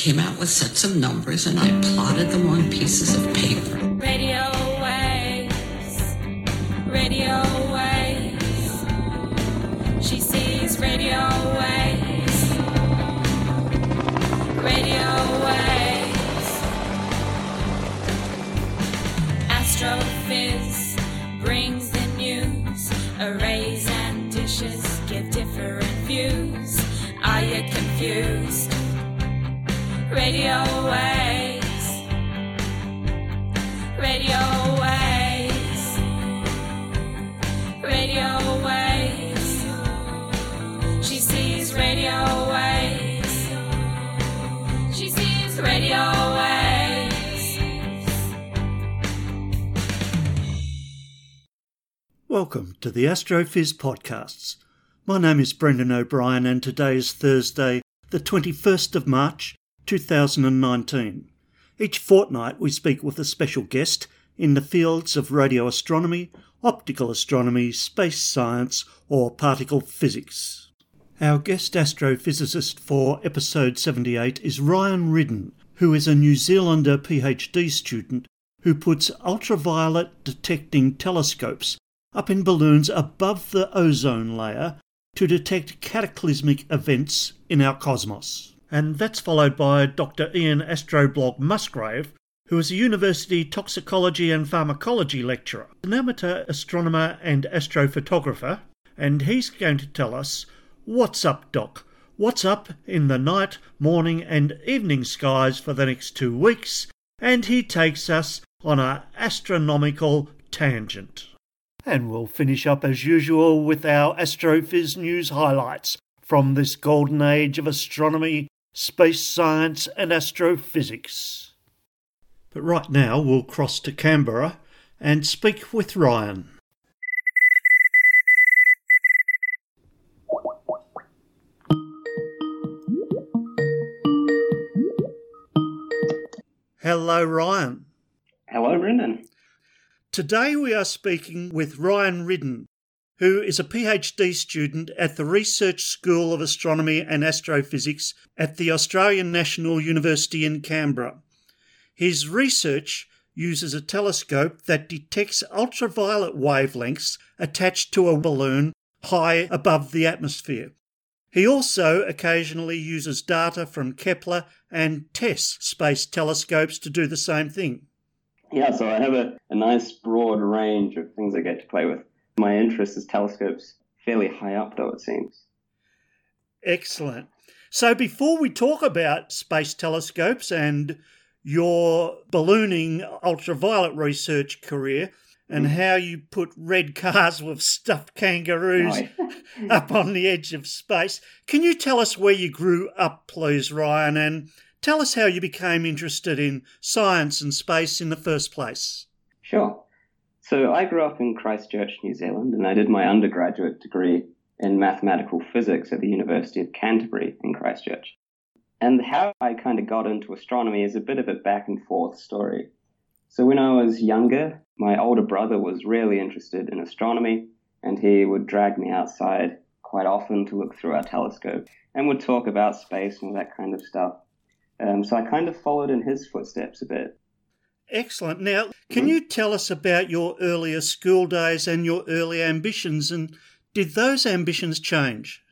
came out with sets of numbers and I plotted them on pieces of paper. Radio waves, radio waves. She sees radio waves, radio waves. Astrophiz brings the news. Arrays and dishes give different views. Are you confused? Radio waves. Radio waves. Radio waves. She sees radio waves. She sees radio waves. Welcome to the Astrophiz podcasts. My name is Brendan O'Brien, and today is Thursday, the 21st of March, 2019. Each fortnight, we speak with a special guest in the fields of radio astronomy, optical astronomy, space science, or particle physics. Our guest astrophysicist for episode 78 is Ryan Ridden, who is a New Zealander PhD student who puts ultraviolet detecting telescopes up in balloons above the ozone layer to detect cataclysmic events in our cosmos. And that's followed by Dr. Ian Astroblog Musgrave, who is a university toxicology and pharmacology lecturer, an amateur astronomer and astrophotographer, and he's going to tell us what's up, Doc. What's up in the night, morning, and evening skies for the next two weeks, and he takes us on an astronomical tangent. And we'll finish up as usual with our Astrophiz news highlights from this golden age of astronomy, space science, and astrophysics. But right now we'll cross to Canberra and speak with Ryan. Hello, Ryan. Hello, Brendan. Today we are speaking with Ryan Ridden, who is a PhD student at the Research School of Astronomy and Astrophysics at the Australian National University in Canberra. His research uses a telescope that detects ultraviolet wavelengths attached to a balloon high above the atmosphere. He also occasionally uses data from Kepler and TESS space telescopes to do the same thing. Yeah, so I have a, a nice broad range of things I get to play with. My interest is telescopes, fairly high up though, it seems. Excellent. So before we talk about space telescopes and your ballooning ultraviolet research career and mm. how you put red cars with stuffed kangaroos Oh, up on the edge of space, can you tell us where you grew up, please, Ryan, and tell us how you became interested in science and space in the first place? Sure. So I grew up in Christchurch, New Zealand, and I did my undergraduate degree in mathematical physics at the University of Canterbury in Christchurch. And how I kind of got into astronomy is a bit of a back and forth story. So when I was younger, my older brother was really interested in astronomy, and he would drag me outside quite often to look through our telescope and would talk about space and all that kind of stuff. Um, so I kind of followed in his footsteps a bit. Excellent. Now, can you tell us about your earlier school days and your early ambitions, and did those ambitions change?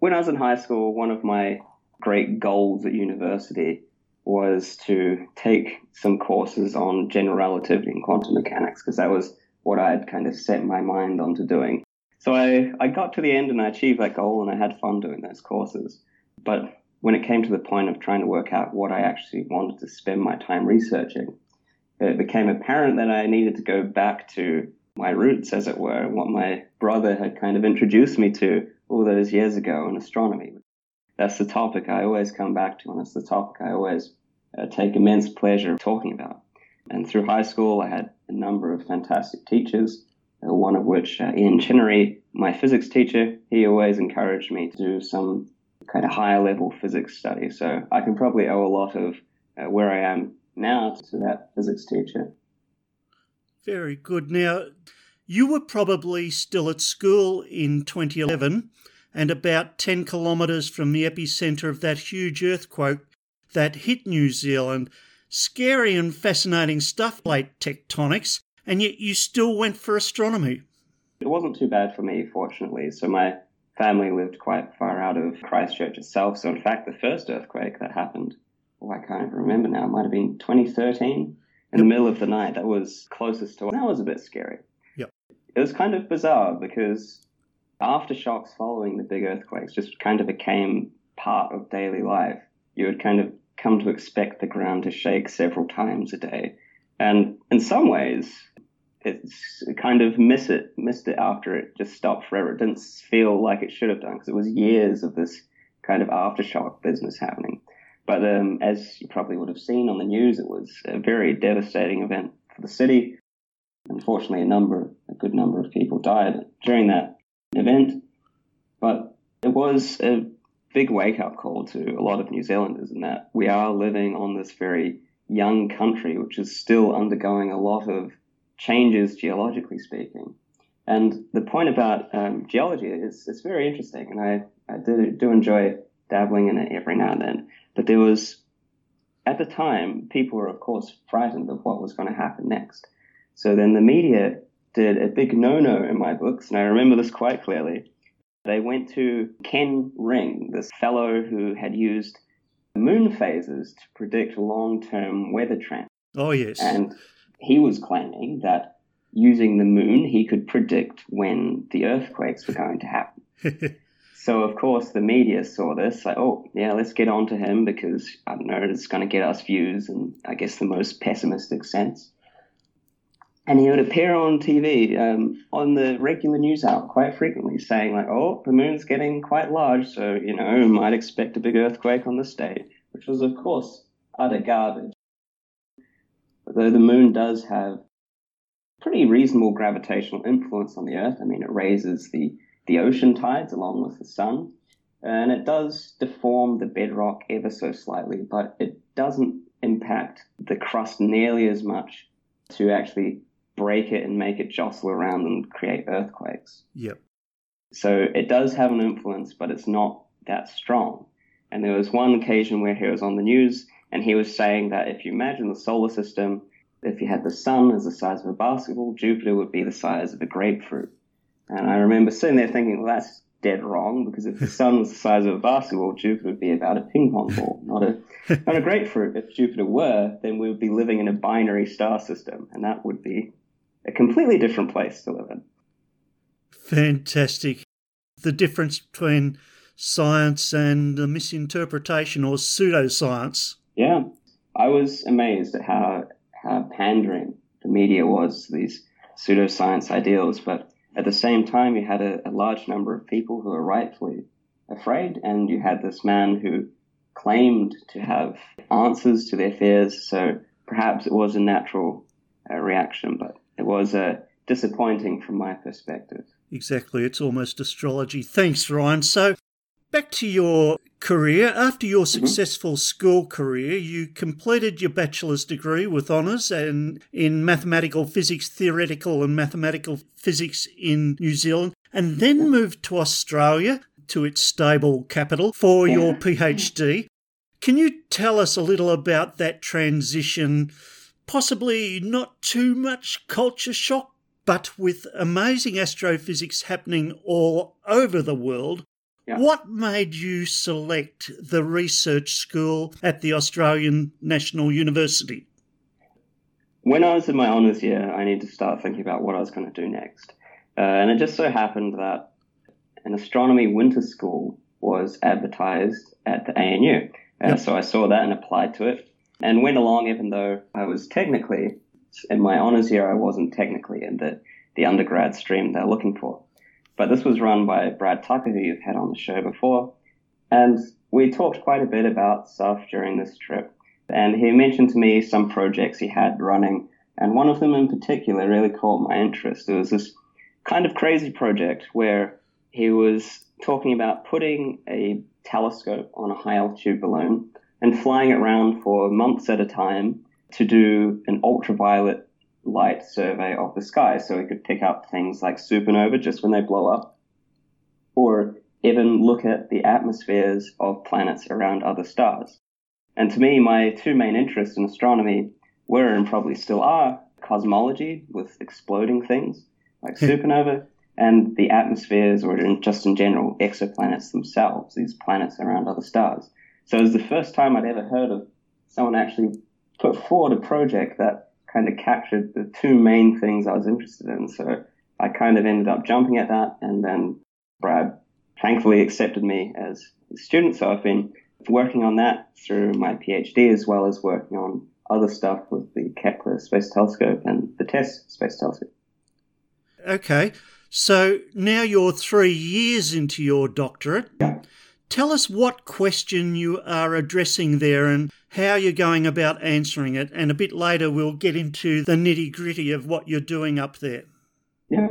When I was in high school, one of my great goals at university was to take some courses on general relativity and quantum mechanics because that was what I had kind of set my mind onto doing. So I, I got to the end and I achieved that goal and I had fun doing those courses. But when it came to the point of trying to work out what I actually wanted to spend my time researching, it became apparent that I needed to go back to my roots, as it were, what my brother had kind of introduced me to all those years ago in astronomy. That's the topic I always come back to, and it's the topic I always uh, take immense pleasure talking about. And through high school, I had a number of fantastic teachers, uh, one of which, uh, Ian Chinnery, my physics teacher, he always encouraged me to do some kind of higher level physics study. So I can probably owe a lot of uh, where I am now to that physics teacher. Very good. Now, you were probably still at school in 2011 and about 10 kilometres from the epicentre of that huge earthquake that hit New Zealand. Scary and fascinating stuff, plate tectonics, and yet you still went for astronomy. It wasn't too bad for me, fortunately. So my family lived quite far out of Christchurch itself. So in fact, the first earthquake that happened, oh, I can't even remember now. It might have been 2013 in the middle of the night. That was closest to. That was a bit scary. Yep. It was kind of bizarre because aftershocks following the big earthquakes just kind of became part of daily life. You would kind of come to expect the ground to shake several times a day. And in some ways, it's kind of miss it, missed it after it just stopped forever. It didn't feel like it should have done because it was years of this kind of aftershock business happening. But um, as you probably would have seen on the news, it was a very devastating event for the city. Unfortunately, a number, a good number of people died during that event. But it was a big wake up call to a lot of New Zealanders in that we are living on this very young country, which is still undergoing a lot of changes geologically speaking. And the point about um, geology is it's very interesting, and I, I do, do enjoy dabbling in it every now and then. But there was, at the time, people were, of course, frightened of what was going to happen next. So then the media did a big no no in my books, and I remember this quite clearly. They went to Ken Ring, this fellow who had used moon phases to predict long term weather trends. Oh, yes. And he was claiming that using the moon, he could predict when the earthquakes were going to happen. so, of course, the media saw this, like, oh, yeah, let's get on to him because, I don't know, it's going to get us views in, I guess, the most pessimistic sense. And he would appear on TV um, on the regular news hour quite frequently, saying, like, oh, the moon's getting quite large, so, you know, might expect a big earthquake on the state, which was, of course, utter garbage though the moon does have pretty reasonable gravitational influence on the Earth. I mean, it raises the, the ocean tides along with the sun, and it does deform the bedrock ever so slightly, but it doesn't impact the crust nearly as much to actually break it and make it jostle around and create earthquakes. Yep. So it does have an influence, but it's not that strong. And there was one occasion where he was on the news and he was saying that if you imagine the solar system, if you had the sun as the size of a basketball, Jupiter would be the size of a grapefruit. And I remember sitting there thinking, well, that's dead wrong because if the sun was the size of a basketball, Jupiter would be about a ping pong ball, not a not a grapefruit. If Jupiter were, then we would be living in a binary star system, and that would be a completely different place to live in. Fantastic. The difference between science and a misinterpretation or pseudoscience. Yeah, I was amazed at how how pandering the media was to these pseudoscience ideals, but at the same time, you had a, a large number of people who were rightfully afraid, and you had this man who claimed to have answers to their fears. So perhaps it was a natural uh, reaction, but it was uh, disappointing from my perspective. Exactly, it's almost astrology. Thanks, Ryan. So Back to your career. After your Mm-hmm. successful school career, you completed your bachelor's degree with honours and in mathematical physics, theoretical and mathematical physics in New Zealand, and then moved to Australia to its stable capital for your PhD. Can you tell us a little about that transition? Possibly not too much culture shock, but with amazing astrophysics happening all over the world, Yeah. what made you select the research school at the Australian National University? when I was in my honours year, I needed to start thinking about what I was going to do next. Uh, and it just so happened that an astronomy winter school was advertised at the ANU. Uh, Yep. So I saw that and applied to it and went along, even though I was technically, in my honours year, I wasn't technically in the, the undergrad stream they're looking for. But this was run by Brad Tucker, who you've had on the show before. And we talked quite a bit about stuff during this trip. And he mentioned to me some projects he had running. And one of them in particular really caught my interest. It was this kind of crazy project where he was talking about putting a telescope on a high altitude balloon and flying it around for months at a time to do an ultraviolet light survey of the sky so we could pick up things like supernova just when they blow up or even look at the atmospheres of planets around other stars. And to me, my two main interests in astronomy were and probably still are cosmology with exploding things like hmm. supernova and the atmospheres or in, just in general exoplanets themselves, these planets around other stars. So it was the first time I'd ever heard of someone actually put forward a project that kind of captured the two main things I was interested in. So I kind of ended up jumping at that and then Brad thankfully accepted me as a student. So I've been working on that through my PhD as well as working on other stuff with the Kepler Space Telescope and the TESS Space Telescope. Okay, so now you're three years into your doctorate. Yeah. Tell us what question you are addressing there and how you're going about answering it. And a bit later, we'll get into the nitty gritty of what you're doing up there. Yeah.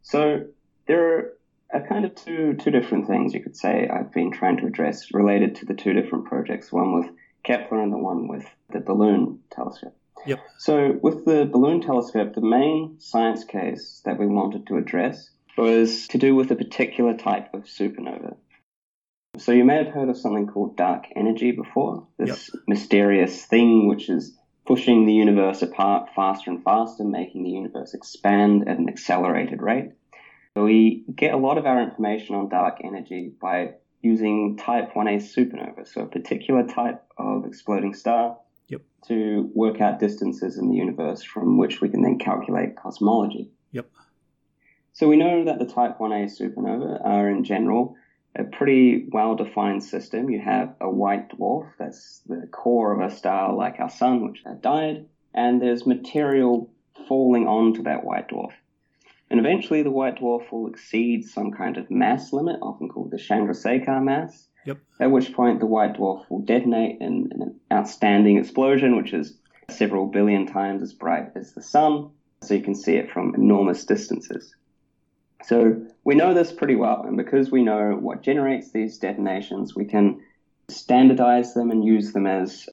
So there are kind of two two different things you could say I've been trying to address related to the two different projects. One with Kepler and the one with the balloon telescope. Yep. So with the balloon telescope, the main science case that we wanted to address was to do with a particular type of supernova. So you may have heard of something called dark energy before. This mysterious thing which is pushing the universe apart faster and faster, making the universe expand at an accelerated rate. So we get a lot of our information on dark energy by using type 1a supernova, so a particular type of exploding star, Yep. to work out distances in the universe from which we can then calculate cosmology. Yep. So we know that the type 1a supernova are in general a pretty well defined system. You have a white dwarf, that's the core of a star like our sun, which had died, and there's material falling onto that white dwarf. And eventually the white dwarf will exceed some kind of mass limit, often called the Chandrasekhar mass, Yep. at which point the white dwarf will detonate in, in an outstanding explosion, which is several billion times as bright as the sun, so you can see it from enormous distances. So we know this pretty well, and because we know what generates these detonations, we can standardize them and use them as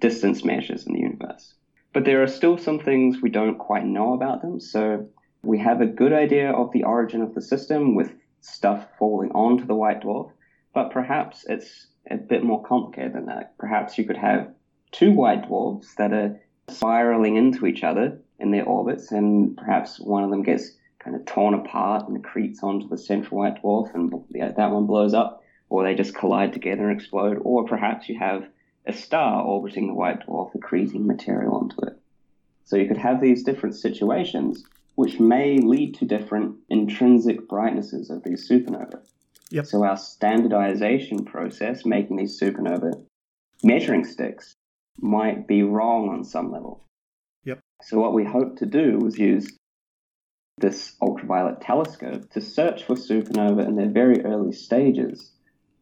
distance measures in the universe. But there are still some things we don't quite know about them, so we have a good idea of the origin of the system with stuff falling onto the white dwarf, but perhaps it's a bit more complicated than that. Perhaps you could have two white dwarfs that are spiraling into each other in their orbits, and perhaps one of them gets kind of torn apart and accretes onto the central white dwarf, and yeah, that one blows up, or they just collide together and explode, or perhaps you have a star orbiting the white dwarf accreting material onto it. So you could have these different situations which may lead to different intrinsic brightnesses of these supernovae. Yep. So our standardization process, making these supernova measuring sticks, might be wrong on some level. Yep. So what we hope to do was use this ultraviolet telescope to search for supernova in their very early stages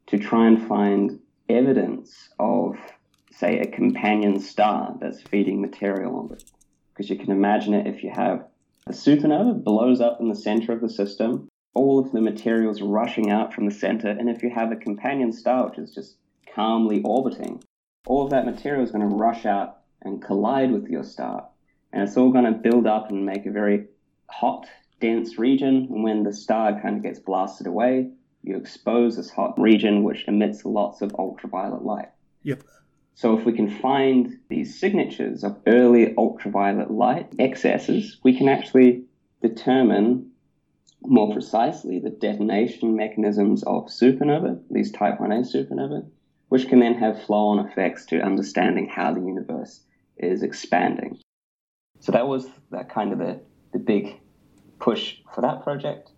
to try and find evidence of, say, a companion star that's feeding material on it. Because you can imagine it if you have a supernova blows up in the center of the system, all of the materials rushing out from the center, and if you have a companion star which is just calmly orbiting, all of that material is going to rush out and collide with your star. And it's all going to build up and make a very hot, dense region. And when the star kind of gets blasted away, you expose this hot region which emits lots of ultraviolet light. Yep. So if we can find these signatures of early ultraviolet light excesses, we can actually determine more precisely the detonation mechanisms of supernova, these type 1a supernova, which can then have flow-on effects to understanding how the universe is expanding. So that was that kind of the, the big push for that project.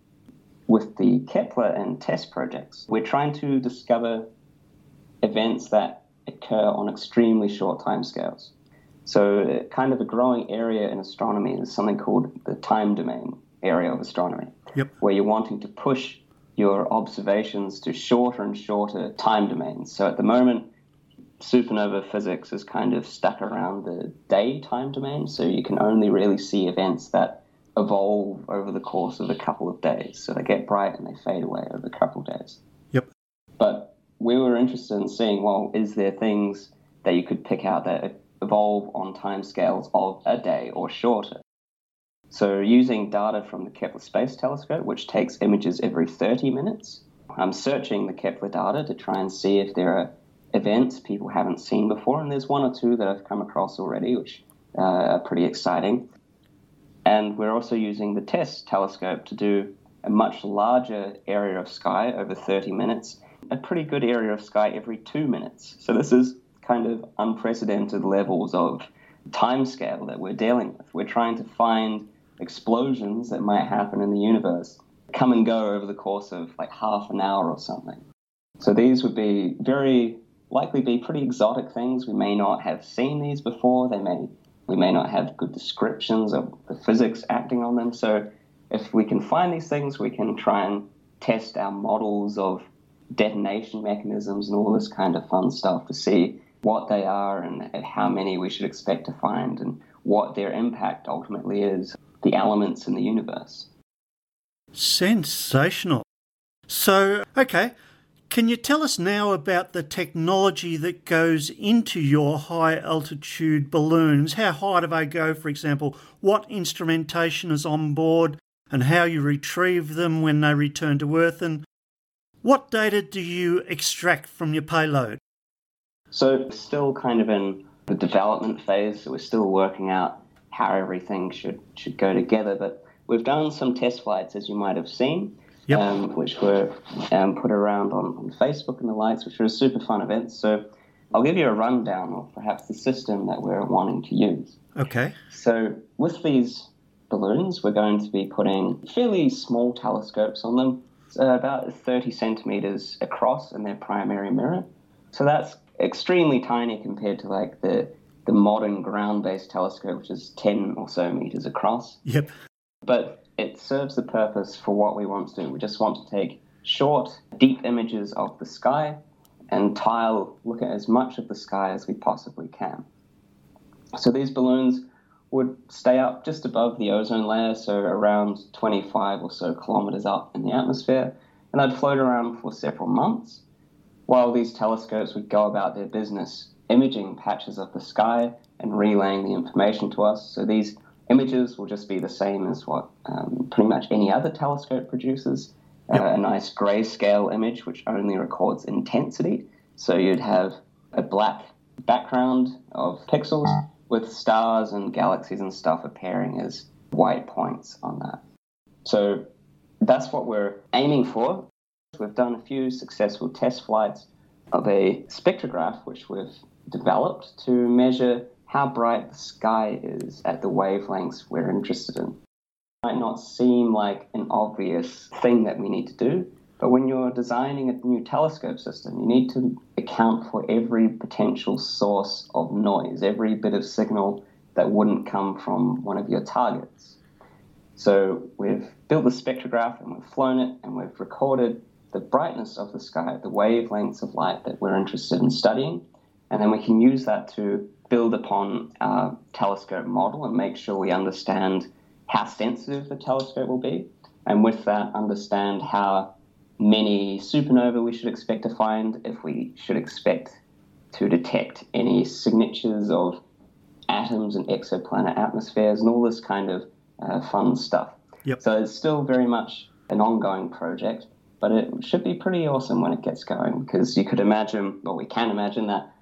With the Kepler and TESS projects, we're trying to discover events that occur on extremely short timescales. So, kind of a growing area in astronomy is something called the time domain area of astronomy, Yep. where you're wanting to push your observations to shorter and shorter time domains. So, at the moment, supernova physics is kind of stuck around the day time domain, so you can only really see events that evolve over the course of a couple of days. So, they get bright and they fade away over a couple of days. Yep. But we were interested in seeing, well, is there things that you could pick out that evolve on timescales of a day or shorter? So, using data from the Kepler Space Telescope, which takes images every 30 minutes, I'm searching the Kepler data to try and see if there are events people haven't seen before, and there's one or two that I've come across already, which uh, are pretty exciting. And we're also using the TESS telescope to do a much larger area of sky over 30 minutes, a pretty good area of sky every two minutes. So this is kind of unprecedented levels of timescale that we're dealing with. We're trying to find explosions that might happen in the universe come and go over the course of like half an hour or something. So these would be very likely be pretty exotic things. We may not have seen these before. They may we may not have good descriptions of the physics acting on them. So if we can find these things, we can try and test our models of detonation mechanisms and all this kind of fun stuff to see what they are and how many we should expect to find and what their impact ultimately is, the elements in the universe. Sensational. So, okay, can you tell us now about the technology that goes into your high altitude balloons? How high do they go, for example? What instrumentation is on board and how you retrieve them when they return to Earth? And what data do you extract from your payload? So, still kind of in the development phase, so we're still working out how everything should, should go together. But we've done some test flights, as you might have seen Yep. um, which were um, put around on, on Facebook and the likes, which were super fun events. So I'll give you a rundown of perhaps the system that we're wanting to use. Okay. So with these balloons, we're going to be putting fairly small telescopes on them, so about 30 centimeters across in their primary mirror. So that's extremely tiny compared to like the the modern ground-based telescope, which is 10 or so meters across Yep. but it serves the purpose for what we want to do. We just want to take short, deep images of the sky and tile, look at as much of the sky as we possibly can. So these balloons would stay up just above the ozone layer, so around 25 or so kilometers up in the atmosphere, and they'd float around for several months while these telescopes would go about their business imaging patches of the sky and relaying the information to us. So these images will just be the same as what um, pretty much any other telescope produces. Uh, a nice grayscale image which only records intensity. So you'd have a black background of pixels with stars and galaxies and stuff appearing as white points on that. So that's what we're aiming for. We've done a few successful test flights of a spectrograph which we've developed to measure how bright the sky is at the wavelengths we're interested in. Might not seem like an obvious thing that we need to do, but when you're designing a new telescope system, you need to account for every potential source of noise, every bit of signal that wouldn't come from one of your targets. So we've built the spectrograph and we've flown it and we've recorded the brightness of the sky, the wavelengths of light that we're interested in studying, and then we can use that to build upon our telescope model and make sure we understand how sensitive the telescope will be, and with that, understand how many supernova we should expect to find, if we should expect to detect any signatures of atoms and exoplanet atmospheres, and all this kind of uh, fun stuff. Yep. So it's still very much an ongoing project, but it should be pretty awesome when it gets going because you could imagine, or we can imagine that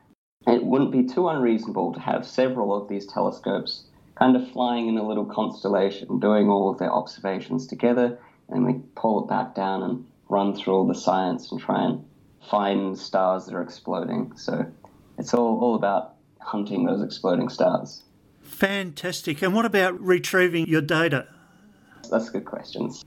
wouldn't be too unreasonable to have several of these telescopes kind of flying in a little constellation, doing all of their observations together, and we pull it back down and run through all the science and try and find stars that are exploding. So it's all, all about hunting those exploding stars. Fantastic. And what about retrieving your data? That's a good question. So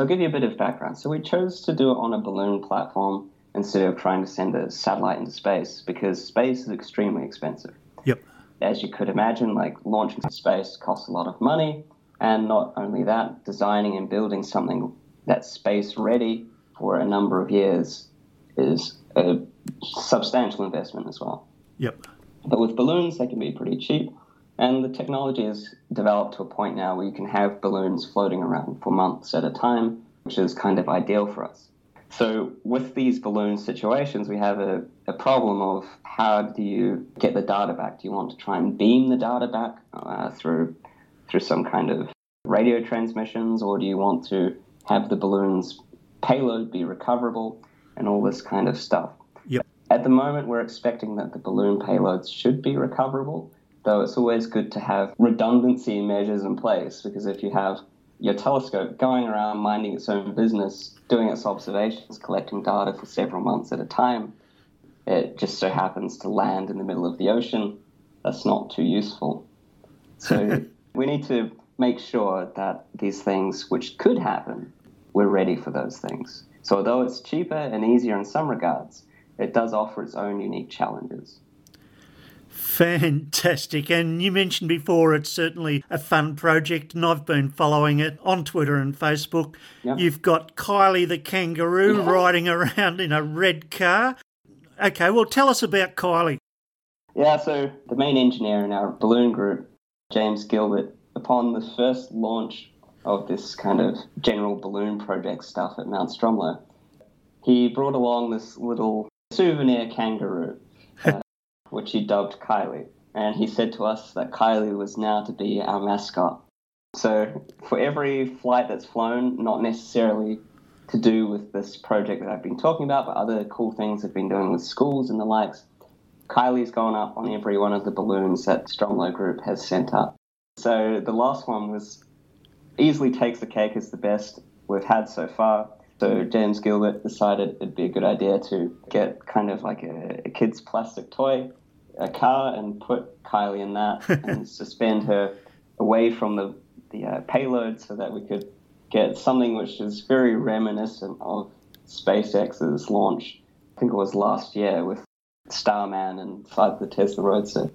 I'll give you a bit of background. So we chose to do it on a balloon platform instead of trying to send a satellite into space because space is extremely expensive. Yep. As you could imagine, like launching to space costs a lot of money, and not only that, designing and building something that's space ready for a number of years is a substantial investment as well. Yep. But with balloons, they can be pretty cheap. And the technology is developed to a point now where you can have balloons floating around for months at a time, which is kind of ideal for us. So, with these balloon situations, we have a, a problem of how do you get the data back? Do you want to try and beam the data back uh, through through some kind of radio transmissions, or do you want to have the balloon's payload be recoverable and all this kind of stuff? Yep. At the moment, we're expecting that the balloon payloads should be recoverable, though it's always good to have redundancy measures in place because if you have your telescope going around minding its own business, doing its observations, collecting data for several months at a time, it just so happens to land in the middle of the ocean, that's not too useful. So we need to make sure that these things, which could happen, we're ready for those things. So although it's cheaper and easier in some regards, it does offer its own unique challenges. Fantastic. And you mentioned before it's certainly a fun project, and I've been following it on Twitter and Facebook. You've got Kylie the kangaroo Yeah. riding around in a red car. Okay, well, tell us about Kylie. Yeah, so the main engineer in our balloon group, James Gilbert, upon the first launch of this kind of general balloon project stuff at Mount Stromlo, he brought along this little souvenir kangaroo, which he dubbed Kylie. And he said to us that Kylie was now to be our mascot. So for every flight that's flown, not necessarily to do with this project that I've been talking about, but other cool things I've been doing with schools and the likes, Kylie's gone up on every one of the balloons that Stromlo Group has sent up. So the last one was easily takes the cake as the best we've had so far. So James Gilbert decided it'd be a good idea to get kind of like a, a kid's plastic toy, a car, and put Kylie in that and suspend her away from the the uh, payload so that we could get something which is very reminiscent of SpaceX's launch. I think it was last year with Starman and inside the Tesla Roadster.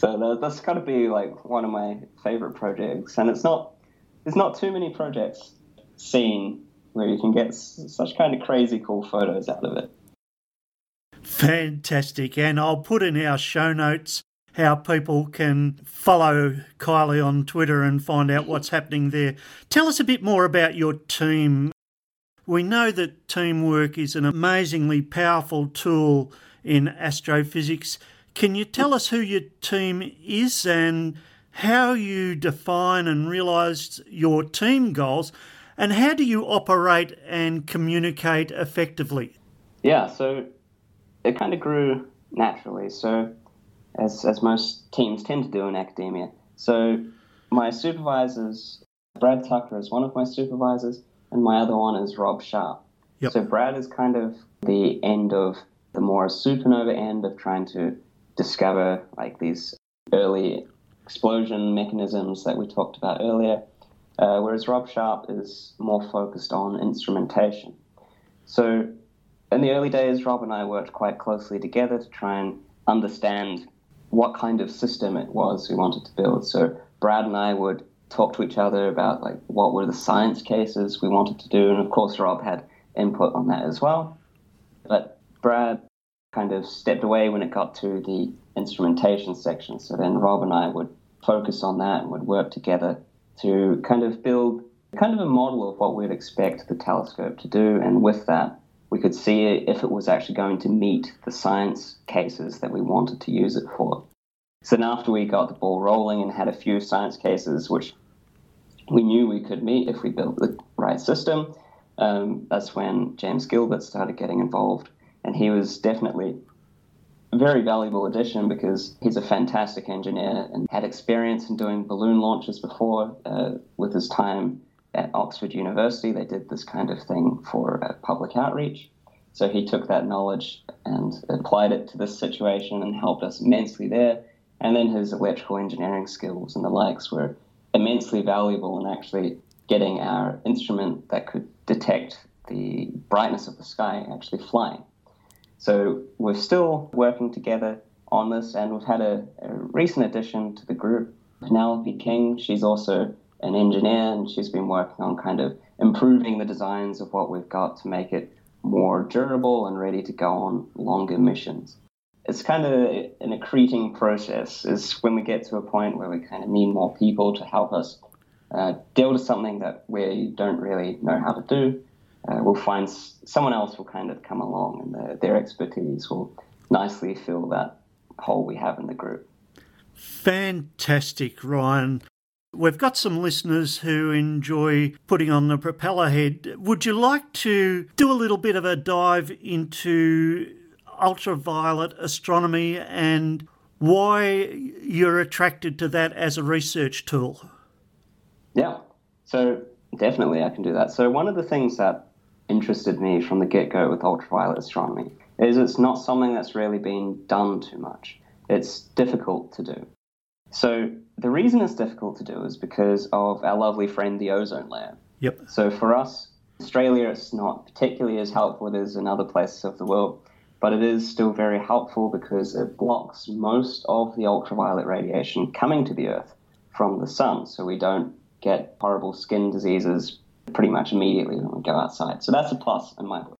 So that, that's got to be like one of my favorite projects, and it's not there's not too many projects seen where you can get s- such kind of crazy cool photos out of it. Fantastic. And I'll put in our show notes how people can follow Kylie on Twitter and find out what's happening there. Tell us a bit more about your team. We know that teamwork is an amazingly powerful tool in astrophysics. Can you tell us who your team is and how you define and realise your team goals? And how do you operate and communicate effectively? Yeah, so it kind of grew naturally. So, as, as most teams tend to do in academia. So, my supervisors, Brad Tucker is one of my supervisors, and my other one is Rob Sharp. Yep. So, Brad is kind of the end of the more supernova end of trying to discover like these early explosion mechanisms that we talked about earlier, uh, whereas Rob Sharp is more focused on instrumentation. So, in the early days, Rob and I worked quite closely together to try and understand what kind of system it was we wanted to build. So Brad and I would talk to each other about like what were the science cases we wanted to do, and of course Rob had input on that as well. But Brad kind of stepped away when it got to the instrumentation section. So then Rob and I would focus on that and would work together to kind of build kind of a model of what we'd expect the telescope to do, and with that we could see if it was actually going to meet the science cases that we wanted to use it for. So then after we got the ball rolling and had a few science cases which we knew we could meet if we built the right system, um, that's when James Gilbert started getting involved. And he was definitely a very valuable addition because he's a fantastic engineer and had experience in doing balloon launches before uh, with his time at Oxford University. They did this kind of thing for uh, public outreach. So he took that knowledge and applied it to this situation and helped us immensely there. And then his electrical engineering skills and the likes were immensely valuable in actually getting our instrument that could detect the brightness of the sky actually flying. So we're still working together on this, and we've had a, a recent addition to the group, Penelope King. She's also an engineer, and she's been working on kind of improving the designs of what we've got to make it more durable and ready to go on longer missions. It's kind of an accreting process. Is when we get to a point where we kind of need more people to help us uh, deal with something that we don't really know how to do. Uh, we'll find s- someone else will kind of come along, and their, their expertise will nicely fill that hole we have in the group. Fantastic, Ryan. We've got some listeners who enjoy putting on the propeller head. Would you like to do a little bit of a dive into, ultraviolet astronomy and why you're attracted to that as a research tool. Yeah, so definitely I can do that. So, one of the things that interested me from the get go with ultraviolet astronomy is it's not something that's really been done too much. It's difficult to do. So, the reason it's difficult to do is because of our lovely friend, the ozone layer. Yep. So, for us, Australia, it's not particularly as helpful as in other places of the world, but it is still very helpful because it blocks most of the ultraviolet radiation coming to the Earth from the sun. So, we don't get horrible skin diseases pretty much immediately when we go outside. So, that's a plus in my book.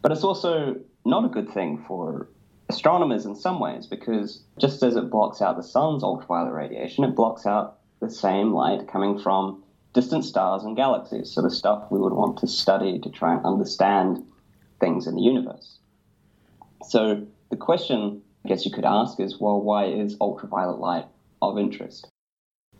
But it's also not a good thing for astronomers in some ways because just as it blocks out the sun's ultraviolet radiation, it blocks out the same light coming from distant stars and galaxies, so the stuff we would want to study to try and understand things in the universe. So the question I guess you could ask is, well, why is ultraviolet light of interest?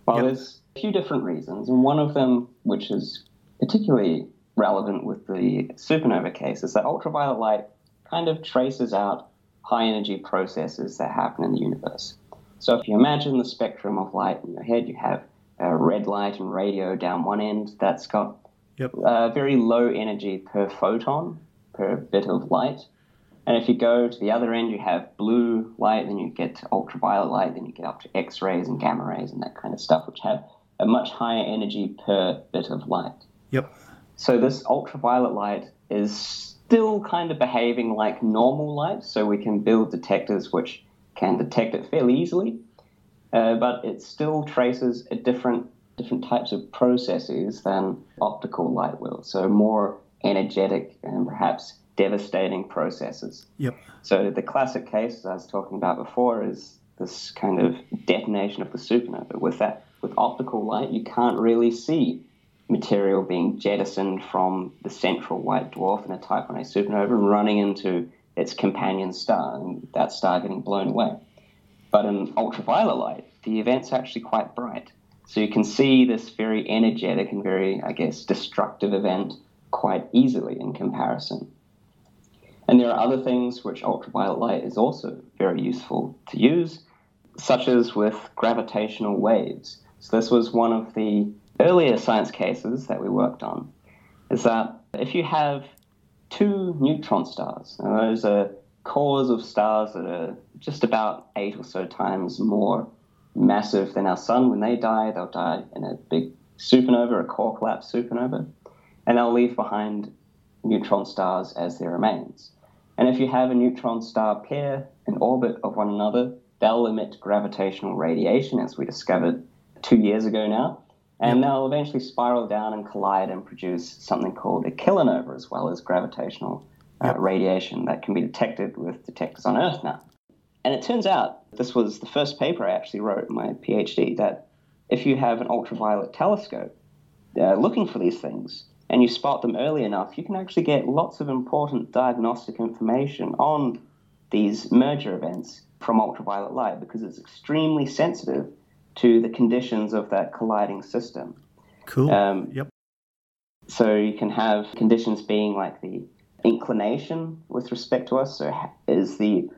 Well, Yep. there's a few different reasons, and one of them, which is particularly relevant with the supernova case, is that ultraviolet light kind of traces out high energy processes that happen in the universe. So if you imagine the spectrum of light in your head, you have uh, red light and radio down one end that's got Yep. uh, very low energy per photon, per bit of light. And if you go to the other end, you have blue light, then you get to ultraviolet light, then you get up to X rays and gamma rays and that kind of stuff, which have a much higher energy per bit of light. Yep. So this ultraviolet light is still kind of behaving like normal light, so we can build detectors which can detect it fairly easily, uh, but it still traces a different different types of processes than optical light will. So more energetic and perhaps devastating processes. Yep. So the classic case I was talking about before is this kind of detonation of the supernova. With that, with optical light, you can't really see material being jettisoned from the central white dwarf in a Type 1a supernova and running into its companion star, and that star getting blown away. But in ultraviolet light, the event's actually quite bright. So you can see this very energetic and very, I guess, destructive event quite easily in comparison. And there are other things which ultraviolet light is also very useful to use, such as with gravitational waves. So this was one of the earlier science cases that we worked on, is that if you have two neutron stars, now those are cores of stars that are just about eight or so times more massive than our sun. When they die, they'll die in a big supernova, a core collapse supernova, and they'll leave behind neutron stars as their remains. And if you have a neutron star pair in orbit of one another, they'll emit gravitational radiation, as we discovered two years ago now. And they'll eventually spiral down and collide and produce something called a kilonova, as well as gravitational uh, radiation that can be detected with detectors on Earth now. And it turns out, this was the first paper I actually wrote in my PhD, that if you have an ultraviolet telescope uh, looking for these things, and you spot them early enough, you can actually get lots of important diagnostic information on these merger events from ultraviolet light because it's extremely sensitive to the conditions of that colliding system. Cool. Um, yep. So you can have conditions being like the inclination with respect to us. So is the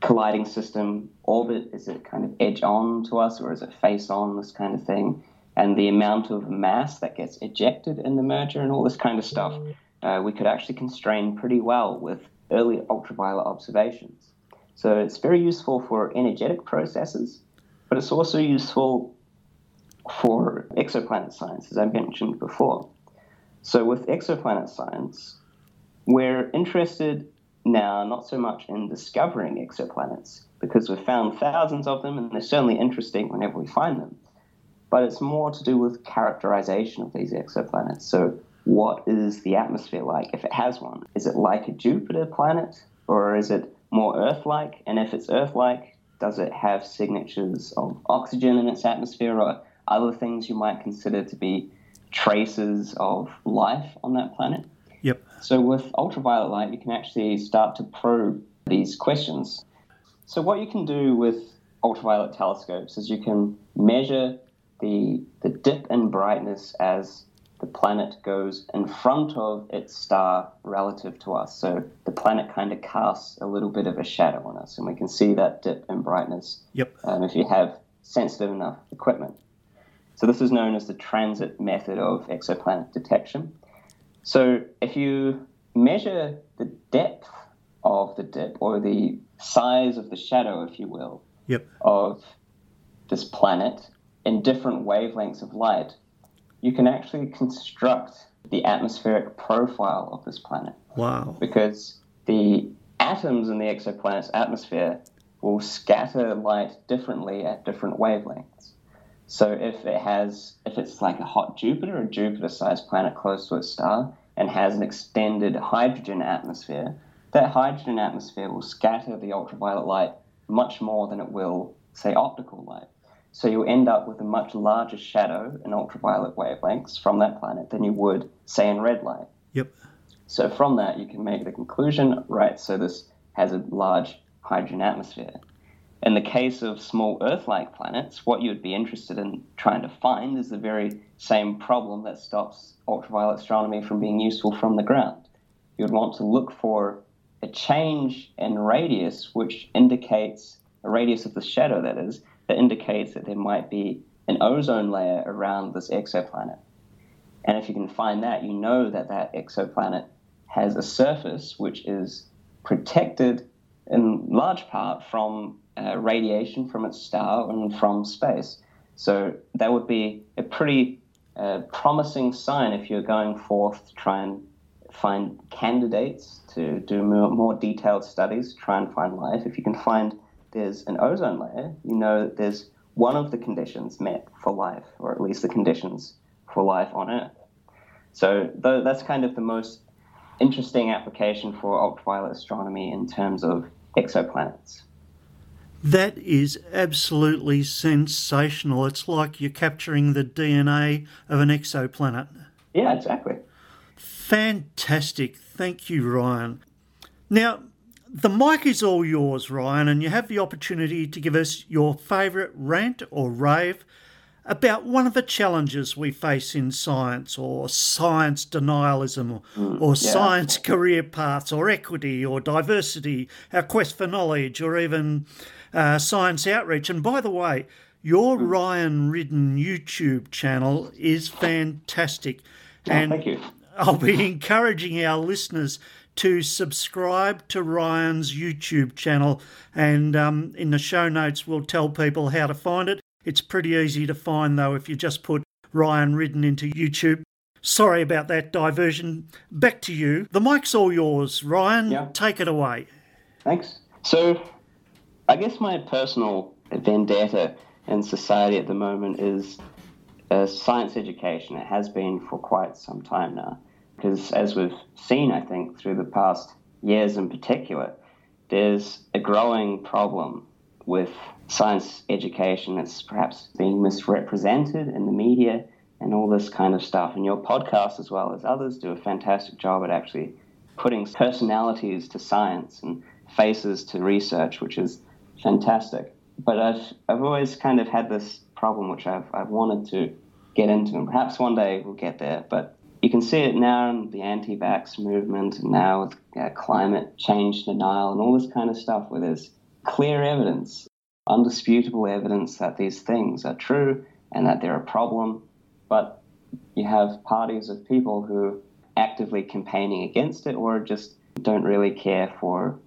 colliding system orbit, is it kind of edge on to us or is it face on, this kind of thing? And the amount of mass that gets ejected in the merger and all this kind of stuff, uh, we could actually constrain pretty well with early ultraviolet observations. So it's very useful for energetic processes, but it's also useful for exoplanet science, as I mentioned before. So with exoplanet science, we're interested now not so much in discovering exoplanets, because we've found thousands of them and they're certainly interesting whenever we find them, but it's more to do with characterization of these exoplanets. So what is the atmosphere like if it has one? Is it like a Jupiter planet or is it more Earth like? And if it's Earth like, does it have signatures of oxygen in its atmosphere or other things you might consider to be traces of life on that planet? Yep. So with ultraviolet light, you can actually start to probe these questions. So what you can do with ultraviolet telescopes is you can measure the, the dip in brightness as the planet goes in front of its star relative to us. So the planet kind of casts a little bit of a shadow on us, and we can see that dip in brightness Yep. um, if you have sensitive enough equipment. So this is known as the transit method of exoplanet detection. So if you measure the depth of the dip or the size of the shadow, if you will, Yep. of this planet in different wavelengths of light, you can actually construct the atmospheric profile of this planet Wow. because the atoms in the exoplanet's atmosphere will scatter light differently at different wavelengths. So if it has, if it's like a hot Jupiter, a Jupiter-sized planet close to its star, and has an extended hydrogen atmosphere, that hydrogen atmosphere will scatter the ultraviolet light much more than it will, say, optical light. So you'll end up with a much larger shadow in ultraviolet wavelengths from that planet than you would, say, in red light. Yep. So from that, you can make the conclusion, right, so this has a large hydrogen atmosphere. In the case of small Earth-like planets, what you'd be interested in trying to find is the very same problem that stops ultraviolet astronomy from being useful from the ground. You'd want to look for a change in radius which indicates a radius of the shadow that is that indicates that there might be an ozone layer around this exoplanet. And if you can find that, you know that that exoplanet has a surface which is protected in large part from uh, radiation from its star and from space. So that would be a pretty uh, promising sign if you're going forth to try and find candidates to do more, more detailed studies, try and find life. If you can find there's an ozone layer, you know that there's one of the conditions met for life, or at least the conditions for life on Earth. So that's kind of the most interesting application for ultraviolet astronomy in terms of exoplanets. That is absolutely sensational. It's like you're capturing the DNA of an exoplanet. Yeah, exactly. Fantastic. Thank you, Ryan. Now, the mic is all yours, Ryan, and you have the opportunity to give us your favourite rant or rave about one of the challenges we face in science, or science denialism, or, or yeah. science career paths, or equity, or diversity, our quest for knowledge, or even uh, science outreach. And by the way, your Ryan Ridden YouTube channel is fantastic. Oh, and thank you. I'll be encouraging our listeners to subscribe to Ryan's YouTube channel, and um, in the show notes, we'll tell people how to find it. It's pretty easy to find, though, if you just put Ryan Ridden into YouTube. Sorry about that diversion. Back to you. The mic's all yours, Ryan. Yeah. Take it away. Thanks. So, I guess my personal vendetta in society at the moment is uh, science education. It has been for quite some time now. Because as we've seen, I think, through the past years in particular, there's a growing problem with science education that's perhaps being misrepresented in the media and all this kind of stuff. And your podcast, as well as others, do a fantastic job at actually putting personalities to science and faces to research, which is fantastic. But I've, I've always kind of had this problem which I've, I've wanted to get into, and perhaps one day we'll get there. But you can see it now in the anti vax movement, and now with uh, climate change denial and all this kind of stuff, where there's clear evidence, undisputable evidence that these things are true and that they're a problem. But you have parties of people who are actively campaigning against it or just don't really care for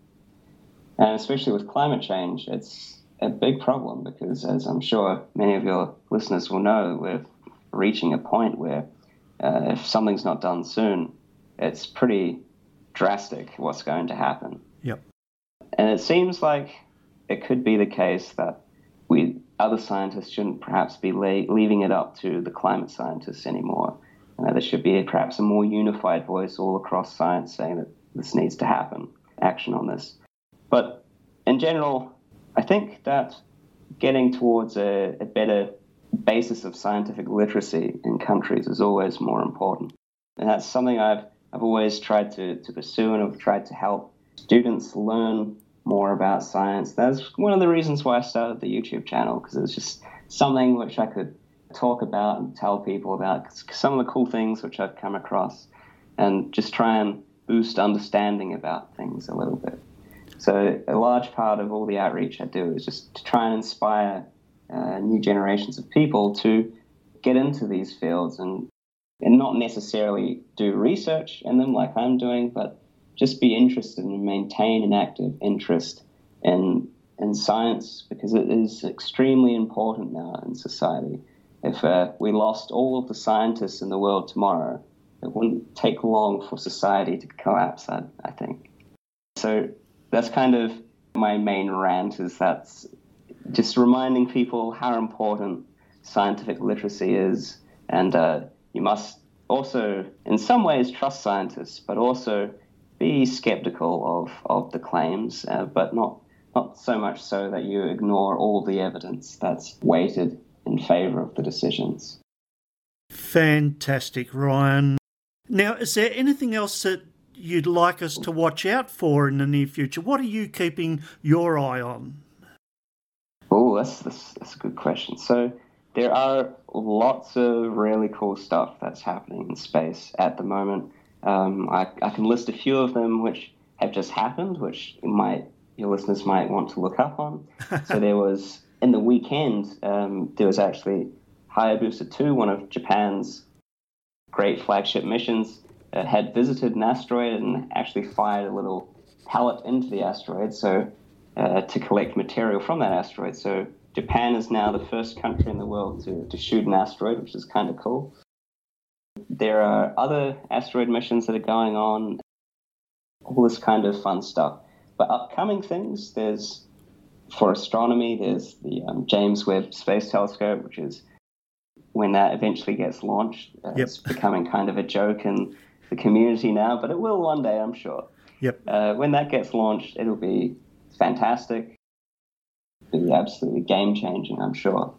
and especially with climate change it's a big problem because as i'm sure many of your listeners will know we're reaching a point where uh, if something's not done soon it's pretty drastic what's going to happen Yep. and it seems like it could be the case that we other scientists shouldn't perhaps be le- leaving it up to the climate scientists anymore. You know, there should be perhaps a more unified voice all across science saying that this needs to happen, action on this. But in general, I think that getting towards a, a better basis of scientific literacy in countries is always more important. And that's something I've, I've always tried to, to pursue and I've tried to help students learn more about science. That's one of the reasons why I started the YouTube channel because it was just something which I could talk about and tell people about some of the cool things which I've come across and just try and boost understanding about things a little bit. So, a large part of all the outreach I do is just to try and inspire uh, new generations of people to get into these fields and, and not necessarily do research in them like I'm doing, but just be interested and maintain an active interest in in science because it is extremely important now in society. If uh, we lost all of the scientists in the world tomorrow, it wouldn't take long for society to collapse. I, I think. So that's kind of my main rant. Is that's just reminding people how important scientific literacy is, and uh, you must also, in some ways, trust scientists, but also be skeptical of, of the claims, uh, but not not so much so that you ignore all the evidence that's weighted in favor of the decisions. Fantastic, Ryan. Now, is there anything else that you'd like us to watch out for in the near future? What are you keeping your eye on? That's, that's, that's a good question. So, there are lots of really cool stuff that's happening in space at the moment. Um, I, I can list a few of them which have just happened, which might your listeners might want to look up on. so there was in the weekend um, there was actually Hayabusa 2, one of Japan's great flagship missions, uh, had visited an asteroid and actually fired a little pellet into the asteroid so uh, to collect material from that asteroid. So Japan is now the first country in the world to, to shoot an asteroid, which is kind of cool. There are other asteroid missions that are going on, all this kind of fun stuff. But upcoming things, there's for astronomy, there's the um, James Webb Space Telescope, which is when that eventually gets launched. Uh, Yep. It's becoming kind of a joke in the community now, but it will one day, I'm sure. Yep. Uh, when that gets launched, it'll be fantastic. It'll be absolutely game changing, I'm sure.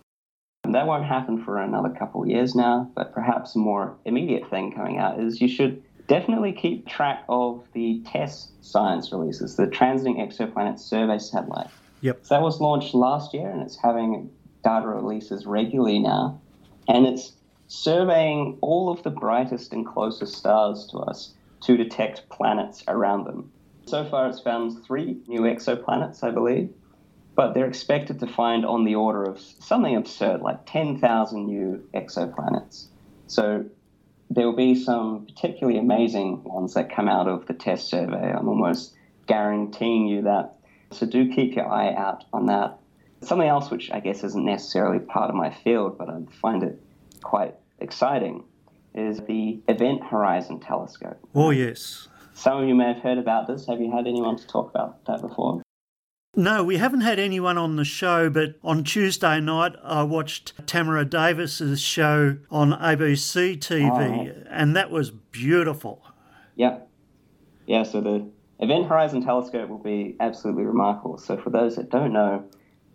And that won't happen for another couple of years now, but perhaps a more immediate thing coming out is you should definitely keep track of the TESS science releases, the Transiting Exoplanet Survey Satellite. Yep. So that was launched last year and it's having data releases regularly now. And it's surveying all of the brightest and closest stars to us to detect planets around them. So far, it's found three new exoplanets, I believe, but they're expected to find on the order of something absurd, like 10,000 new exoplanets. So there will be some particularly amazing ones that come out of the TESS survey. I'm almost guaranteeing you that. So do keep your eye out on that. Something else, which I guess isn't necessarily part of my field, but I find it quite exciting, is the Event Horizon Telescope. Oh, yes. Some of you may have heard about this. Have you had anyone to talk about that before? No, we haven't had anyone on the show, but on Tuesday night I watched Tamara Davis's show on ABC TV, ah, and that was beautiful. Yeah. Yeah, so the Event Horizon Telescope will be absolutely remarkable. So, for those that don't know,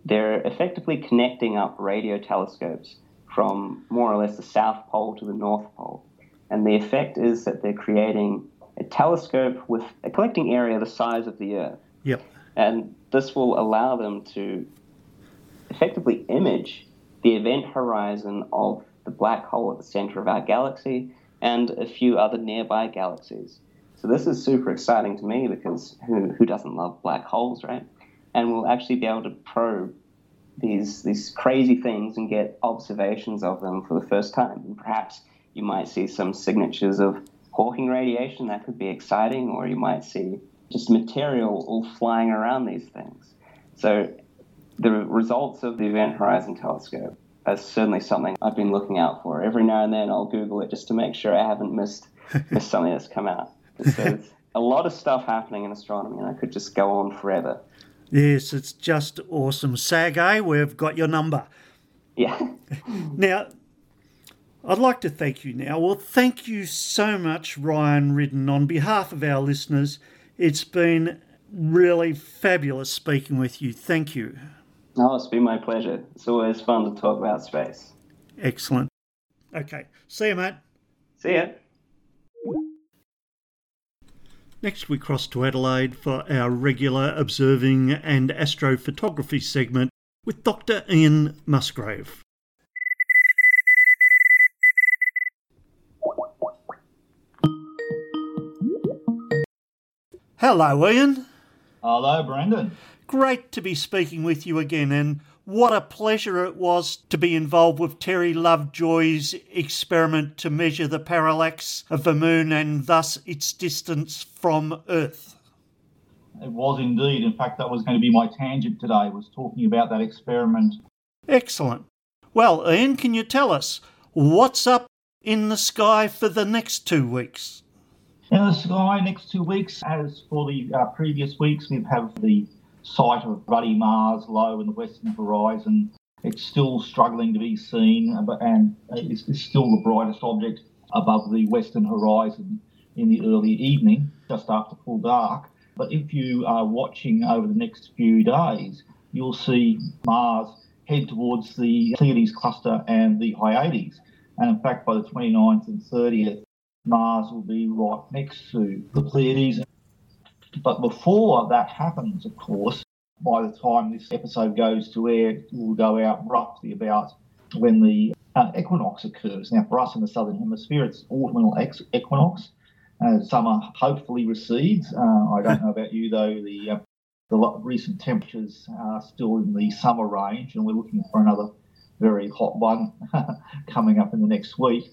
they're effectively connecting up radio telescopes from more or less the South Pole to the North Pole. And the effect is that they're creating a telescope with a collecting area the size of the Earth. Yep. And this will allow them to effectively image the event horizon of the black hole at the center of our galaxy and a few other nearby galaxies. So this is super exciting to me because who, who doesn't love black holes, right? And we'll actually be able to probe these these crazy things and get observations of them for the first time. And perhaps you might see some signatures of Hawking radiation that could be exciting, or you might see just material all flying around these things. So the results of the Event Horizon Telescope are certainly something I've been looking out for. Every now and then I'll Google it just to make sure I haven't missed missed something that's come out. So there's a lot of stuff happening in astronomy, and I could just go on forever. Yes, it's just awesome. Sag, eh? we've got your number. Yeah. Now, I'd like to thank you now. Well, thank you so much, Ryan Ridden. On behalf of our listeners, it's been really fabulous speaking with you. Thank you. Oh, it's been my pleasure. It's always fun to talk about space. Excellent. Okay, see you, mate. See ya. Next, we cross to Adelaide for our regular observing and astrophotography segment with Dr. Ian Musgrave. Hello, Ian. Hello, Brendan. Great to be speaking with you again, and what a pleasure it was to be involved with Terry Lovejoy's experiment to measure the parallax of the moon and thus its distance from Earth. It was indeed. In fact, that was going to be my tangent today, was talking about that experiment. Excellent. Well, Ian, can you tell us what's up in the sky for the next two weeks? In the sky next two weeks, as for the uh, previous weeks, we have the sight of ruddy Mars low in the western horizon. It's still struggling to be seen, uh, and it's, it's still the brightest object above the western horizon in the early evening, just after full dark. But if you are watching over the next few days, you'll see Mars head towards the Pleiades cluster and the Hyades. And in fact, by the 29th and 30th, Mars will be right next to the Pleiades. But before that happens, of course, by the time this episode goes to air, it will go out roughly about when the uh, equinox occurs. Now, for us in the southern hemisphere, it's autumnal ex- equinox. Uh, summer hopefully recedes. Uh, I don't know about you though. The uh, the recent temperatures are still in the summer range, and we're looking for another very hot one coming up in the next week.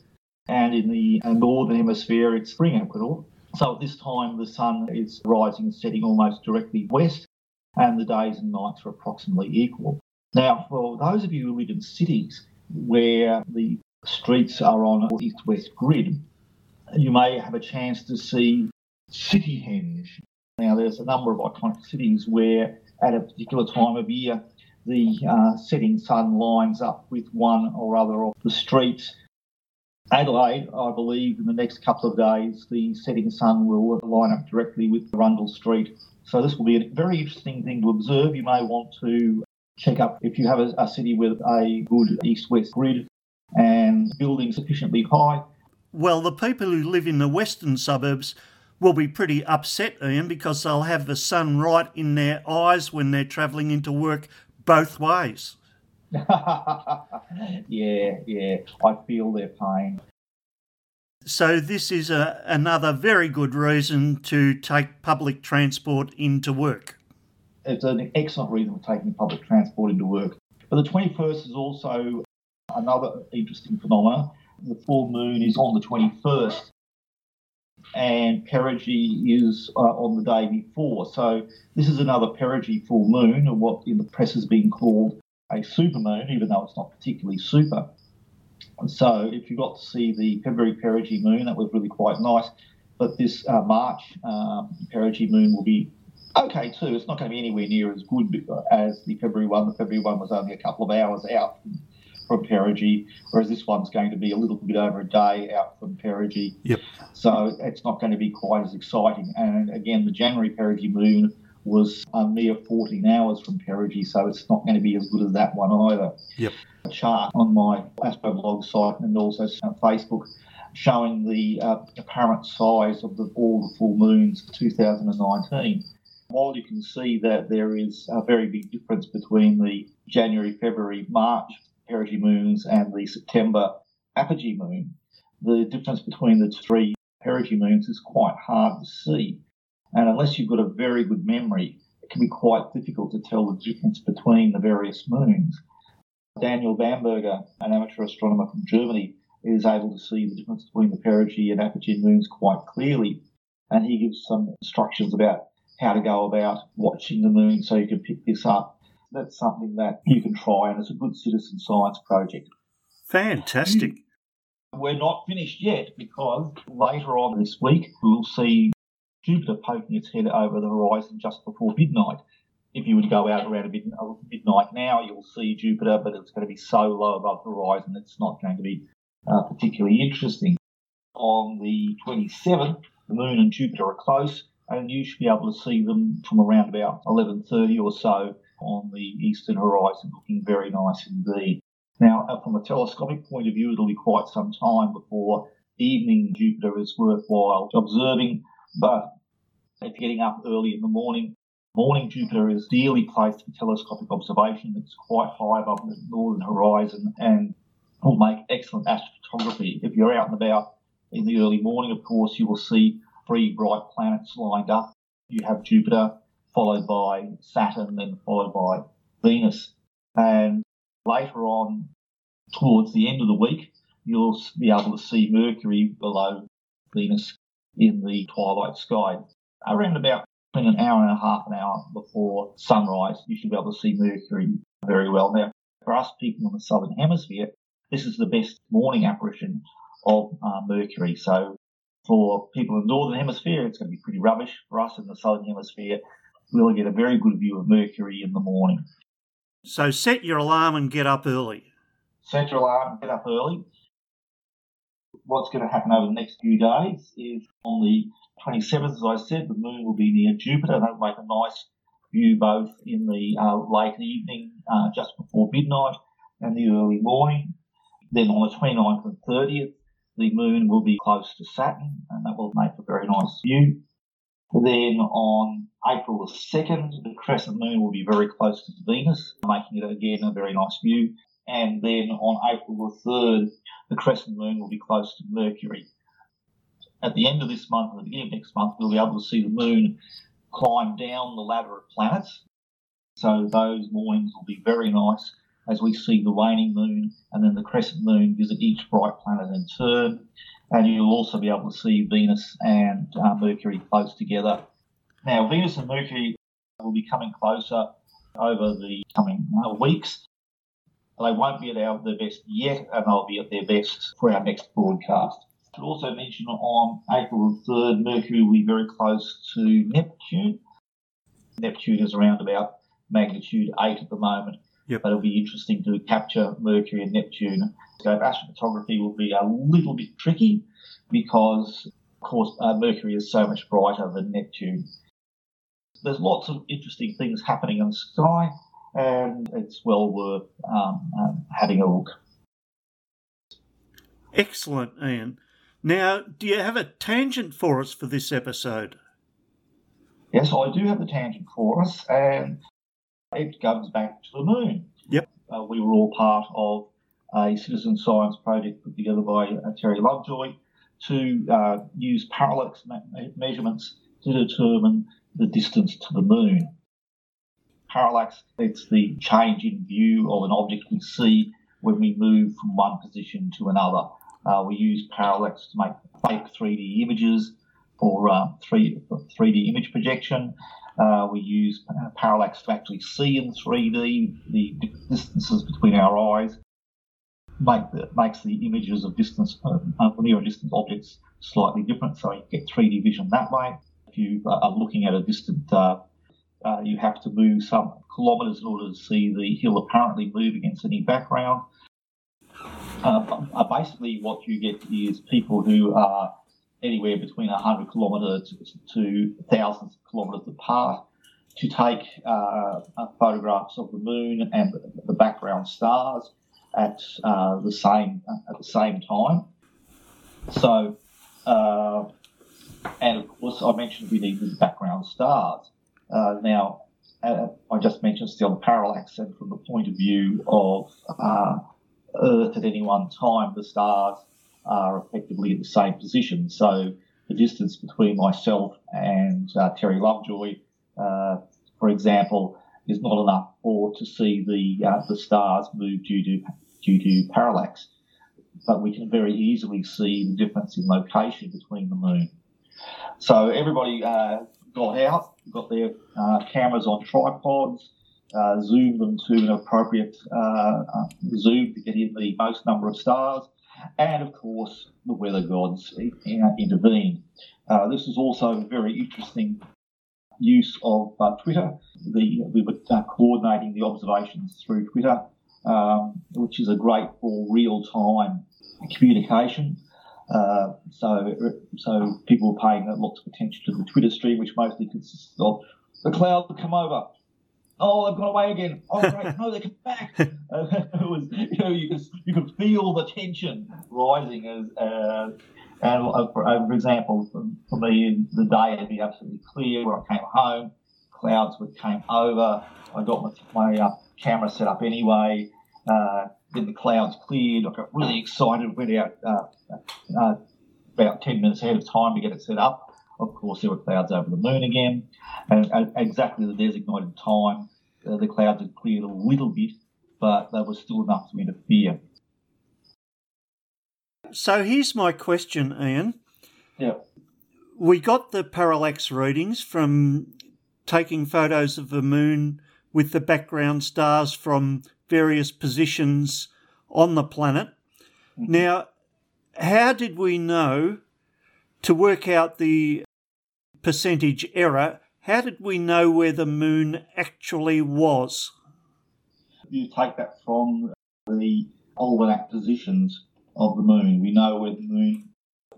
And in the uh, northern hemisphere, it's spring equinox. So at this time, the sun is rising and setting almost directly west, and the days and nights are approximately equal. Now, for those of you who live in cities where the streets are on an east-west grid, you may have a chance to see Cityhenge. Now, there's a number of iconic cities where, at a particular time of year, the uh, setting sun lines up with one or other of the streets. Adelaide, I believe, in the next couple of days, the setting sun will line up directly with Rundle Street. So this will be a very interesting thing to observe. You may want to check up if you have a, a city with a good east-west grid and building sufficiently high well, the people who live in the western suburbs will be pretty upset, Ian, because they'll have the sun right in their eyes when they're travelling into work both ways. yeah, yeah, I feel their pain. So, this is a, another very good reason to take public transport into work. It's an excellent reason for taking public transport into work. But the 21st is also another interesting phenomenon the full moon is on the 21st and perigee is uh, on the day before. So this is another perigee full moon, or what in the press has been called a supermoon, even though it's not particularly super. And so if you got to see the February perigee moon, that was really quite nice. But this uh, March um, perigee moon will be okay too. It's not going to be anywhere near as good as the February one. The February one was only a couple of hours out from perigee, whereas this one's going to be a little bit over a day out from perigee. Yep. So it's not going to be quite as exciting. And again, the January perigee moon was a mere 14 hours from perigee, so it's not going to be as good as that one either. Yep. A chart on my astroblog site and also on Facebook showing the uh, apparent size of the, all the full moons for 2019. While you can see that there is a very big difference between the January, February, March perigee moons and the September apogee moon, the difference between the three perigee moons is quite hard to see. And unless you've got a very good memory, it can be quite difficult to tell the difference between the various moons. Daniel Bamberger, an amateur astronomer from Germany, is able to see the difference between the perigee and apogee moons quite clearly. And he gives some instructions about how to go about watching the moon so you can pick this up that's something that you can try, and it's a good citizen science project. Fantastic. We're not finished yet because later on this week we'll see Jupiter poking its head over the horizon just before midnight. If you would go out around midnight now, you'll see Jupiter, but it's going to be so low above the horizon it's not going to be uh, particularly interesting. On the 27th, the Moon and Jupiter are close, and you should be able to see them from around about 11:30 or so on the eastern horizon, looking very nice indeed. Now, uh, from a telescopic point of view, it'll be quite some time before evening Jupiter is worthwhile observing, but if you're getting up early in the morning, morning Jupiter is ideally placed for telescopic observation. It's quite high above the northern horizon and will make excellent astrophotography. If you're out and about in the early morning, of course, you will see three bright planets lined up you have Jupiter, followed by Saturn, then followed by Venus. And later on, towards the end of the week, you'll be able to see Mercury below Venus in the twilight sky. Around about between an hour and a half an hour before sunrise, you should be able to see Mercury very well. Now, for us people in the southern hemisphere, this is the best morning apparition of uh, Mercury. So for people in the northern hemisphere, it's going to be pretty rubbish. For us in the southern hemisphere, we'll get a very good view of Mercury in the morning. So set your alarm and get up early. Set your alarm, and get up early. What's going to happen over the next few days is on the 27th, as I said, the moon will be near Jupiter. That'll make a nice view both in the uh, late evening, uh, just before midnight, and the early morning. Then on the 29th and 30th, the moon will be close to Saturn, and that will make a very nice view. Then on April the 2nd, the crescent moon will be very close to Venus, making it again a very nice view. And then on April the 3rd, the crescent moon will be close to Mercury. At the end of this month, at the beginning of next month, we'll be able to see the moon climb down the ladder of planets. So those mornings will be very nice as we see the waning moon and then the crescent moon visit each bright planet in turn. And you'll also be able to see Venus and uh, Mercury close together. Now, Venus and Mercury will be coming closer over the coming uh, weeks. They won't be at our, their best yet, and they'll be at their best for our next broadcast. I should also mention on April the 3rd, Mercury will be very close to Neptune. Neptune is around about magnitude 8 at the moment. Yep. But it'll be interesting to capture Mercury and Neptune. So astrophotography will be a little bit tricky because, of course, uh, Mercury is so much brighter than Neptune. There's lots of interesting things happening in the sky, and it's well worth um, um, having a look. Excellent, Ian. Now, do you have a tangent for us for this episode? Yes, I do have a tangent for us, and it goes back to the moon. Yep. Uh, we were all part of a citizen science project put together by uh, Terry Lovejoy to uh, use parallax me- measurements to determine the distance to the moon. Parallax, it's the change in view of an object we see when we move from one position to another. Uh, we use parallax to make fake 3D images for uh, 3, 3D image projection. Uh, we use parallax to actually see in 3D the distances between our eyes. Make the, makes the images of distance uh, near and distant objects slightly different, so you get 3D vision that way. If you are looking at a distant, uh, uh, you have to move some kilometres in order to see the hill apparently move against any background. Uh, basically, what you get is people who are anywhere between 100 kilometres to thousands of kilometres apart to take uh, photographs of the moon and the background stars at uh, the same at the same time. So, uh, and of course, I mentioned we need the background stars. Uh, now, uh, I just mentioned still the parallax, and from the point of view of uh, Earth at any one time, the stars are effectively at the same position. So the distance between myself and uh, Terry Lovejoy, uh, for example, is not enough for to see the uh, the stars move due to due to parallax. But we can very easily see the difference in location between the moon. So everybody got out, got their uh, cameras on tripods, uh, zoomed them to an appropriate zoom to get in the most number of stars and of course the weather gods intervened. Uh, this is also a very interesting use of uh, Twitter. The, we were uh, coordinating the observations through Twitter, um, which is a great for real-time communication. Uh, so, so people are paying lots of attention to the Twitter stream, which mostly consists of the clouds come over, oh, they've gone away again. Oh, great, no, they come back. Uh, it was, you know, you could, you could feel the tension rising as, uh, and uh, for, uh, for, example, for, me, the day it'd be absolutely clear when I came home. Clouds would came over. I got my, my uh, camera set up anyway. Uh, then the clouds cleared. I got really excited. Went out about ten minutes ahead of time to get it set up. Of course, there were clouds over the moon again, and at exactly the designated time, uh, the clouds had cleared a little bit, but they were still enough to interfere. So here's my question, Ian. Yeah. We got the parallax readings from taking photos of the moon with the background stars from various positions on the planet. Mm-hmm. Now, how did we know to work out the percentage error? How did we know where the moon actually was? You take that from the almanac positions of the moon. We know where the moon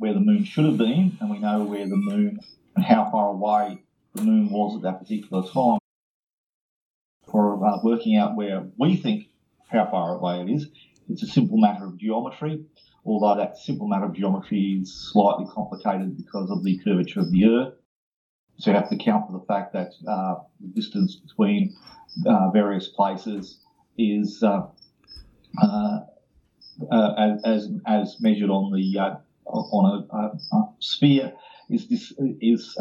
where the moon should have been, and we know where the moon and how far away the moon was at that particular time. Uh, working out where we think how far away it is, it's a simple matter of geometry, although that simple matter of geometry is slightly complicated because of the curvature of the Earth. So you have to account for the fact that uh, the distance between uh, various places is uh, uh, uh, as as measured on the on a, a, sphere is this is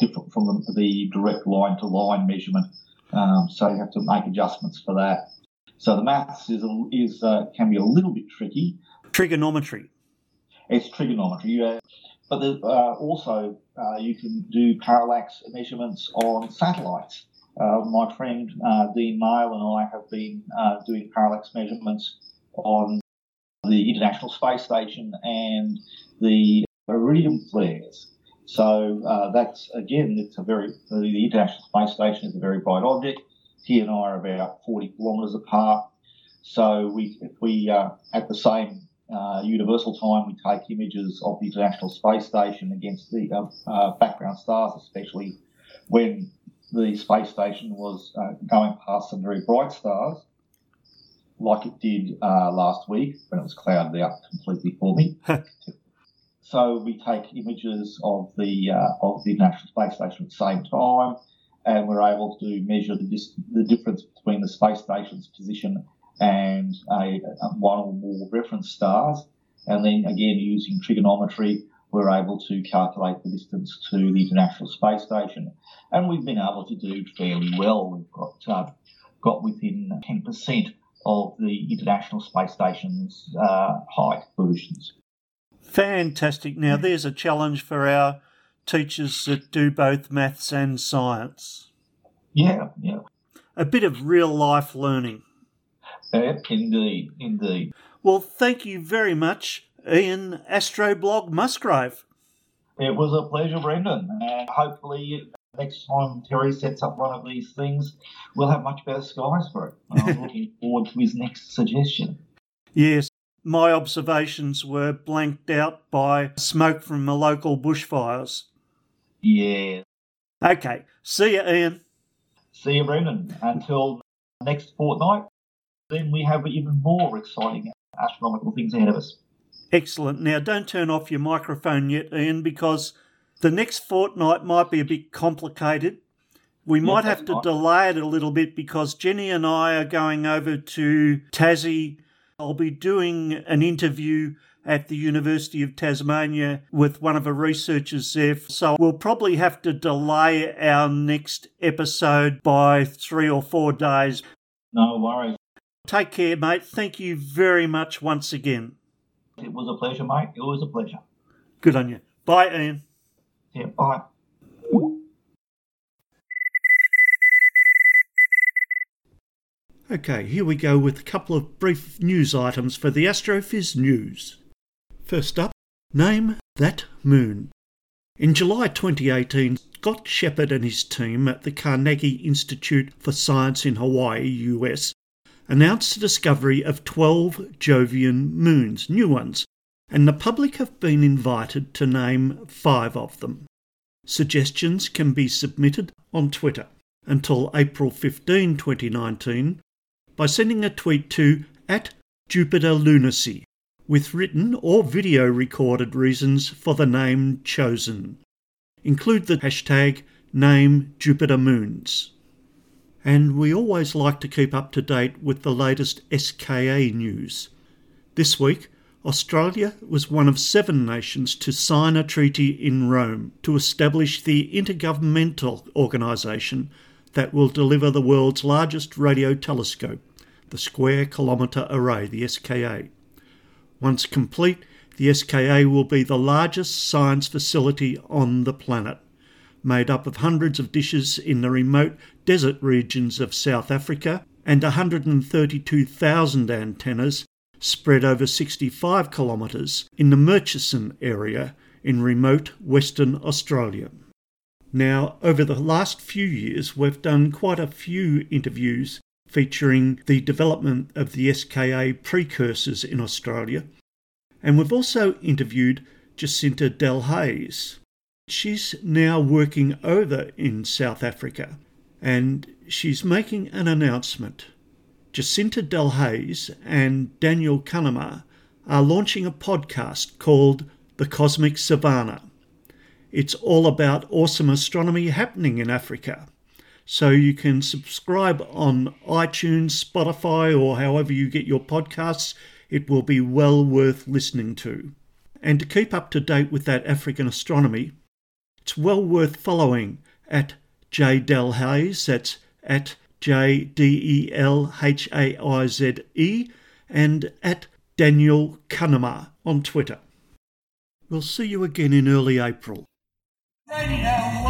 different from the, the, direct line to line measurement. Um, so you have to make adjustments for that. So the maths is is uh, can be a little bit tricky. Trigonometry. It's trigonometry, but the, uh, also you can do parallax measurements on satellites. my friend Dean Mail and I have been doing parallax measurements on the International Space Station and the iridium flares. So uh, that's again, it's a very the International Space Station is a very bright object. He and I are about 40 kilometres apart. So we, if we uh, at the same uh, universal time, we take images of the International Space Station against the uh, uh, background stars, especially when the space station was uh, going past some very bright stars like it did uh, last week when it was clouded out completely for me. so we take images of the uh, of the International Space Station at the same time, and we're able to measure the, dis- the difference between the space station's position and a, a one or more reference stars. And then again, using trigonometry, we're able to calculate the distance to the International Space Station, and we've been able to do fairly well. We've got uh, got within 10% of the International Space Station's uh, height positions. Fantastic. Now, there's a challenge for our teachers that do both maths and science. Yeah, yeah. A bit of real life learning. Yeah, indeed, indeed. Well, thank you very much, Ian Astroblog Musgrave. It was a pleasure, Brendan, and hopefully next time Terry sets up one of these things, we'll have much better skies for it. I'm looking forward to his next suggestion. Yes, my observations were blanked out by smoke from the local bushfires. Yeah. Okay, see you, Ian. See you, Brendan. Until next fortnight, then we have even more exciting astronomical things ahead of us. Excellent. Now, don't turn off your microphone yet, Ian, because the next fortnight might be a bit complicated. We yeah, might have to delay it a little bit because Jenny and I are going over to Tassie. I'll be doing an interview at the University of Tasmania with one of the researchers there. So we'll probably have to delay our next episode by three or four days. No worries. Take care, mate. Thank you very much once again. It was a pleasure, mate. It was a pleasure. Good on you. Bye, Ian. Yeah, bye. Okay, here we go with a couple of brief news items for the Astrophiz News. First up, name that moon. In July 2018, Scott Sheppard and his team at the Carnegie Institute for Science in Hawaii, US, announced the discovery of 12 Jovian moons, new ones, and the public have been invited to name five of them. Suggestions can be submitted on Twitter until April 15, 2019 by sending a tweet to at Jupiter Lunacy with written or video recorded reasons for the name chosen. Include the hashtag name Jupiter Moons. And we always like to keep up to date with the latest SKA news. This week, Australia was one of seven nations to sign a treaty in Rome to establish the intergovernmental organisation that will deliver the world's largest radio telescope, the Square Kilometre Array, the SKA. Once complete, the SKA will be the largest science facility on the planet, made up of hundreds of dishes in the remote desert regions of South Africa and 132,000 antennas spread over 65 kilometres in the Murchison area in remote Western Australia. Now, over the last few years, we've done quite a few interviews featuring the development of the SKA precursors in Australia, and we've also interviewed Jacinta Delhaize. She's now working over in South Africa and she's making an announcement. Jacinta Delhaize and Daniel Cunnama are launching a podcast called The Cosmic Savannah. It's all about awesome astronomy happening in Africa. So you can subscribe on iTunes, Spotify, or however you get your podcasts. It will be well worth listening to. And to keep up to date with that African astronomy, it's well worth following at J Delhaize, that's at J D E L H A I Z E, and at Daniel Cunnama on Twitter. We'll see you again in early April. Radio.